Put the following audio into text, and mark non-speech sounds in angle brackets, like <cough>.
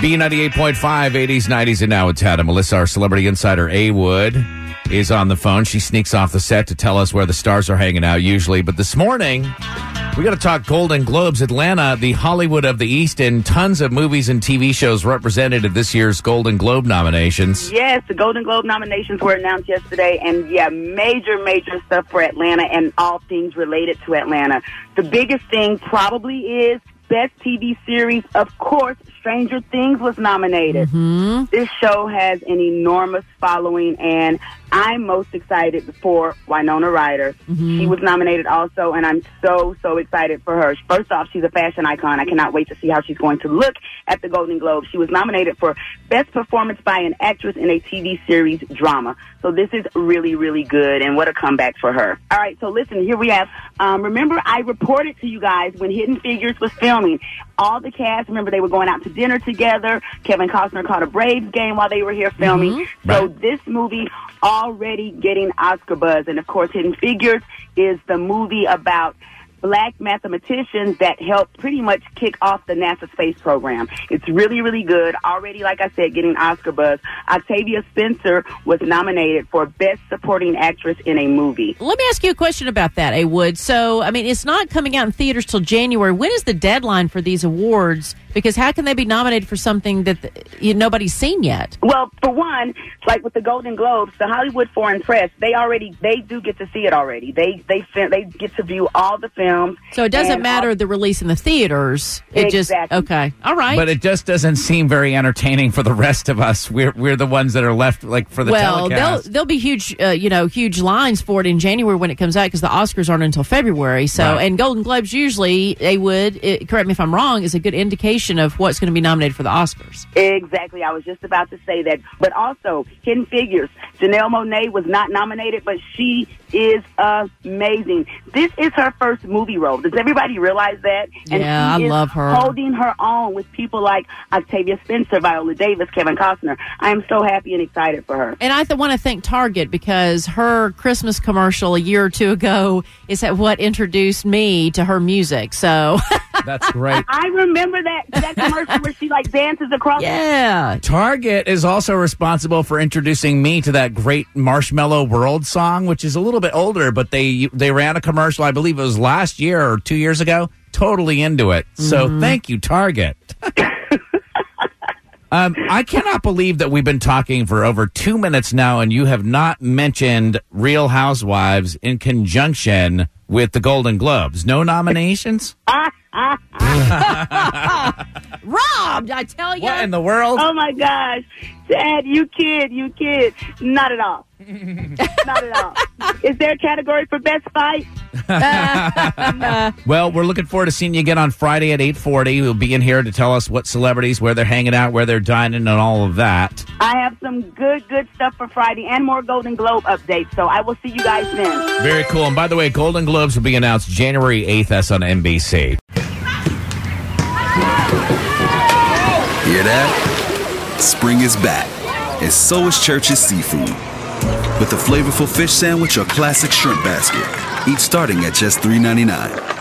B98.5, 80s, 90s, and now it's Adam. Melissa, our celebrity insider, A Wood, is on the phone. She sneaks off the set to tell us where the stars are hanging out usually. But this morning, we got to talk Golden Globes. Atlanta, the Hollywood of the East, and tons of movies and TV shows represented at this year's Golden Globe nominations. Yes, the Golden Globe nominations were announced yesterday, and yeah, major, major stuff for Atlanta and all things related to Atlanta. The biggest thing probably is Best TV Series. Of course, Stranger Things was nominated. Mm-hmm. This show has an enormous following, and I'm most excited for Winona Ryder. She was nominated also, and I'm so, so excited for her. First off, she's a fashion icon. I cannot wait to see how she's going to look at the Golden Globe. She was nominated for Best Performance by an Actress in a TV Series Drama. So this is really, really good, and what a comeback for her. All right, so listen, here we have, um, remember I reported to you guys when Hidden Figures was filming. All the cast, remember they were going out to dinner together. Kevin Costner caught a Braves game while they were here filming. Mm-hmm. So this movie already getting Oscar buzz. And of course, Hidden Figures is the movie about black mathematicians that helped pretty much kick off the NASA space program. It's really, really good. Already, like I said, getting Oscar buzz. Octavia Spencer was nominated for Best Supporting Actress in a Movie. Let me ask you a question about that, A Wood. So, I mean, it's not coming out in theaters till January. When is the deadline for these awards? Because how can they be nominated for something that the, you, nobody's seen yet? Well, for one, like with the Golden Globes, the Hollywood Foreign Press, they already they do get to see it already. They they they get to view all the films. So it doesn't and matter the release in the theaters. It just okay. All right. But it just doesn't seem very entertaining for the rest of us. We're we're the ones that are left like for the well, telecast. there'll there'll be huge, uh, you know, huge lines for it in January when it comes out because the Oscars aren't until February. So, Right. and Golden Globes usually they would it, correct me if I'm wrong is a good indication of what's going to be nominated for the Oscars. Exactly. I was just about to say that. But also, Hidden Figures. Janelle Monáe was not nominated, but she is amazing. This is her first movie role. Does everybody realize that? Yeah, she I is love her. Holding her own with people like Octavia Spencer, Viola Davis, Kevin Costner. I am so happy and excited for her. And I th- want to thank Target because her Christmas commercial a year or two ago is what introduced me to her music. So, <laughs> That's great. I remember that that commercial where she like dances across. yeah. Target is also responsible for introducing me to that great Marshmallow World song, which is a little bit older, but they they ran a commercial, I believe it was last year or two years ago. Totally into it. So thank you, Target. <laughs> um, I cannot believe that we've been talking for over two minutes now, and you have not mentioned Real Housewives in conjunction with the Golden Globes. No nominations. <laughs> Robbed, I tell you. What in the world? Oh my gosh. Dad, you kid, you kid. Not at all. Not at all. <laughs> Is there a category for best fight? <laughs> Well, we're looking forward to seeing you again on Friday at 840. We'll be in here to tell us what celebrities, where they're hanging out, where they're dining, and all of that. I have some good, good stuff for Friday and more Golden Globe updates. So I will see you guys then. Very cool. And by the way, Golden Globes will be announced January 8th. That's on NBC. Hear that? Spring is back, and so is Church's Seafood. With a flavorful fish sandwich or classic shrimp basket, each starting at just $3.99.